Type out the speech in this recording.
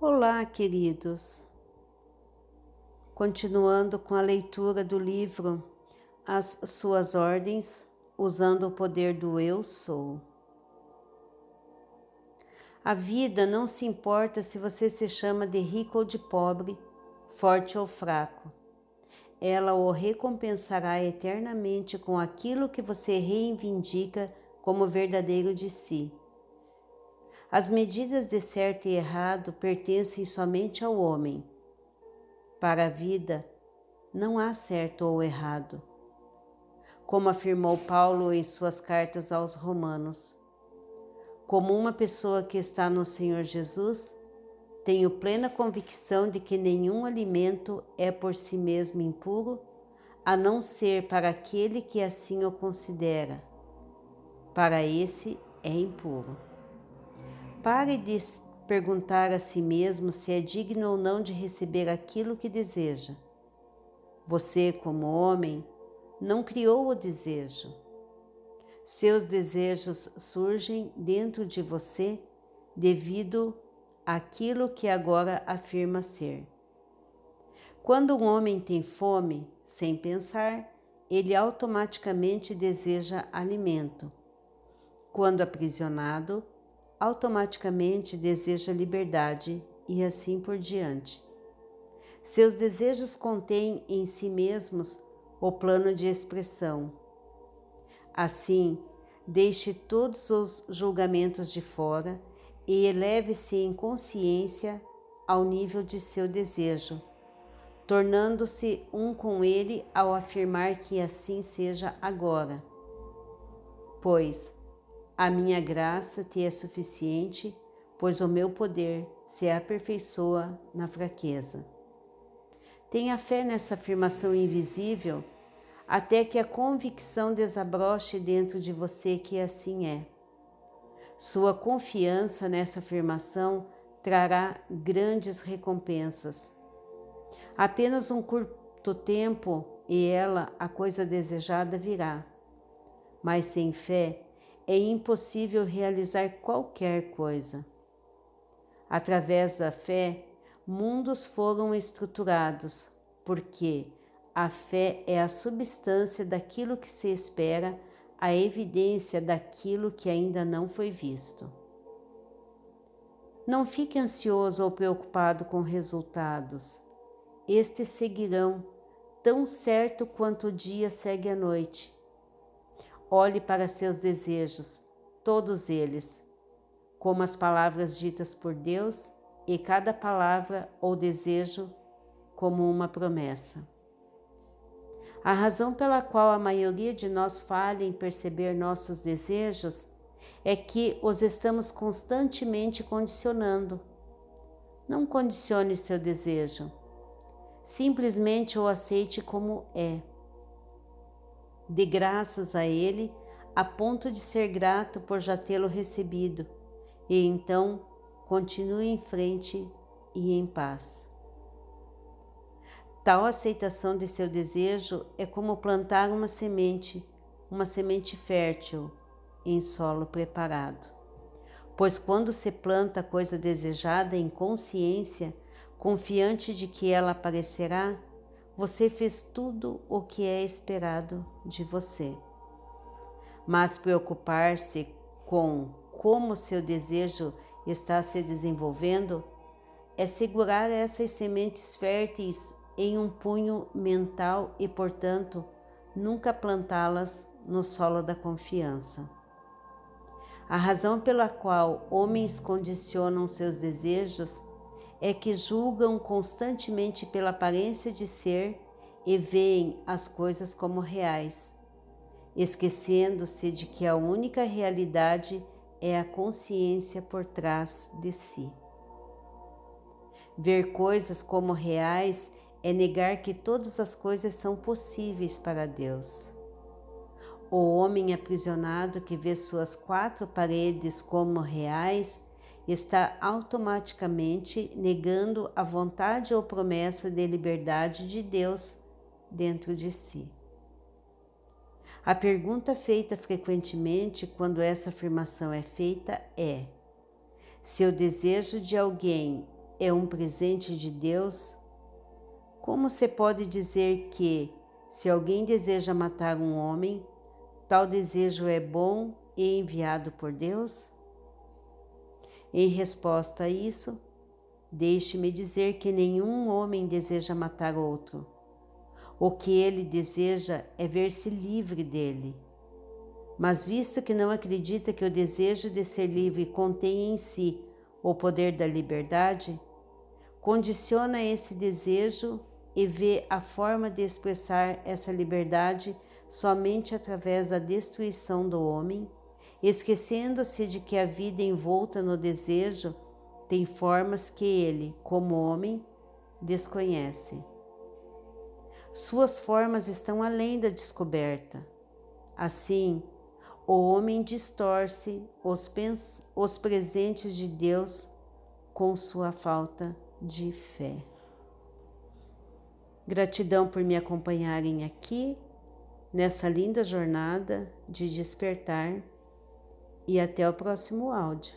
Olá, queridos. Continuando com a leitura do livro As Suas Ordens, usando o poder do Eu Sou. A vida não se importa se você se chama de rico ou de pobre, forte ou fraco. Ela o recompensará eternamente com aquilo que você reivindica como verdadeiro de si. As medidas de certo e errado pertencem somente ao homem. Para a vida, não há certo ou errado. Como afirmou Paulo em suas cartas aos Romanos, como uma pessoa que está no Senhor Jesus, tenho plena convicção de que nenhum alimento é por si mesmo impuro, a não ser para aquele que assim o considera. Para esse é impuro. Pare de perguntar a si mesmo se é digno ou não de receber aquilo que deseja. Você, como homem, não criou o desejo. Seus desejos surgem dentro de você devido àquilo que agora afirma ser. Quando um homem tem fome, sem pensar, ele automaticamente deseja alimento. Quando aprisionado, automaticamente deseja liberdade e assim por diante. Seus desejos contêm em si mesmos o plano de expressão. Assim, deixe todos os julgamentos de fora e eleve-se em consciência ao nível de seu desejo, tornando-se um com ele ao afirmar que assim seja agora. Pois, a minha graça te é suficiente, pois o meu poder se aperfeiçoa na fraqueza. Tenha fé nessa afirmação invisível, até que a convicção desabroche dentro de você que assim é. Sua confiança nessa afirmação trará grandes recompensas. Apenas um curto tempo e ela, a coisa desejada, virá. Mas sem fé, é impossível realizar qualquer coisa. Através da fé, mundos foram estruturados, porque a fé é a substância daquilo que se espera, a evidência daquilo que ainda não foi visto. Não fique ansioso ou preocupado com resultados. Estes seguirão, tão certo quanto o dia segue a noite Olhe para seus desejos, todos eles, como as palavras ditas por Deus e cada palavra ou desejo como uma promessa. A razão pela qual a maioria de nós falha em perceber nossos desejos é que os estamos constantemente condicionando. Não condicione seu desejo. Simplesmente o aceite como é de graças a Ele a ponto de ser grato por já tê-lo recebido, e então continue em frente e em paz. Tal aceitação de seu desejo é como plantar uma semente, uma semente fértil, em solo preparado. Pois quando se planta a coisa desejada em consciência, confiante de que ela aparecerá, você fez tudo o que é esperado de você. Mas preocupar-se com como seu desejo está se desenvolvendo é segurar essas sementes férteis em um punho mental e, portanto, nunca plantá-las no solo da confiança. A razão pela qual homens condicionam seus desejos é que julgam constantemente pela aparência de ser e veem as coisas como reais, esquecendo-se de que a única realidade é a consciência por trás de si. Ver coisas como reais é negar que todas as coisas são possíveis para Deus. O homem aprisionado que vê suas quatro paredes como reais está automaticamente negando a vontade ou promessa de liberdade de Deus dentro de si. A pergunta feita frequentemente quando essa afirmação é feita é: se o desejo de alguém é um presente de Deus, como você pode dizer que, se alguém deseja matar um homem, tal desejo é bom e enviado por Deus? Em resposta a isso, deixe-me dizer que nenhum homem deseja matar outro. O que ele deseja é ver-se livre dele. Mas visto que não acredita que o desejo de ser livre contém em si o poder da liberdade, condiciona esse desejo e vê a forma de expressar essa liberdade somente através da destruição do homem, esquecendo-se de que a vida envolta no desejo tem formas que ele, como homem, desconhece. Suas formas estão além da descoberta. Assim, o homem distorce os, os presentes de Deus com sua falta de fé. Gratidão por me acompanharem aqui nessa linda jornada de despertar e até o próximo áudio.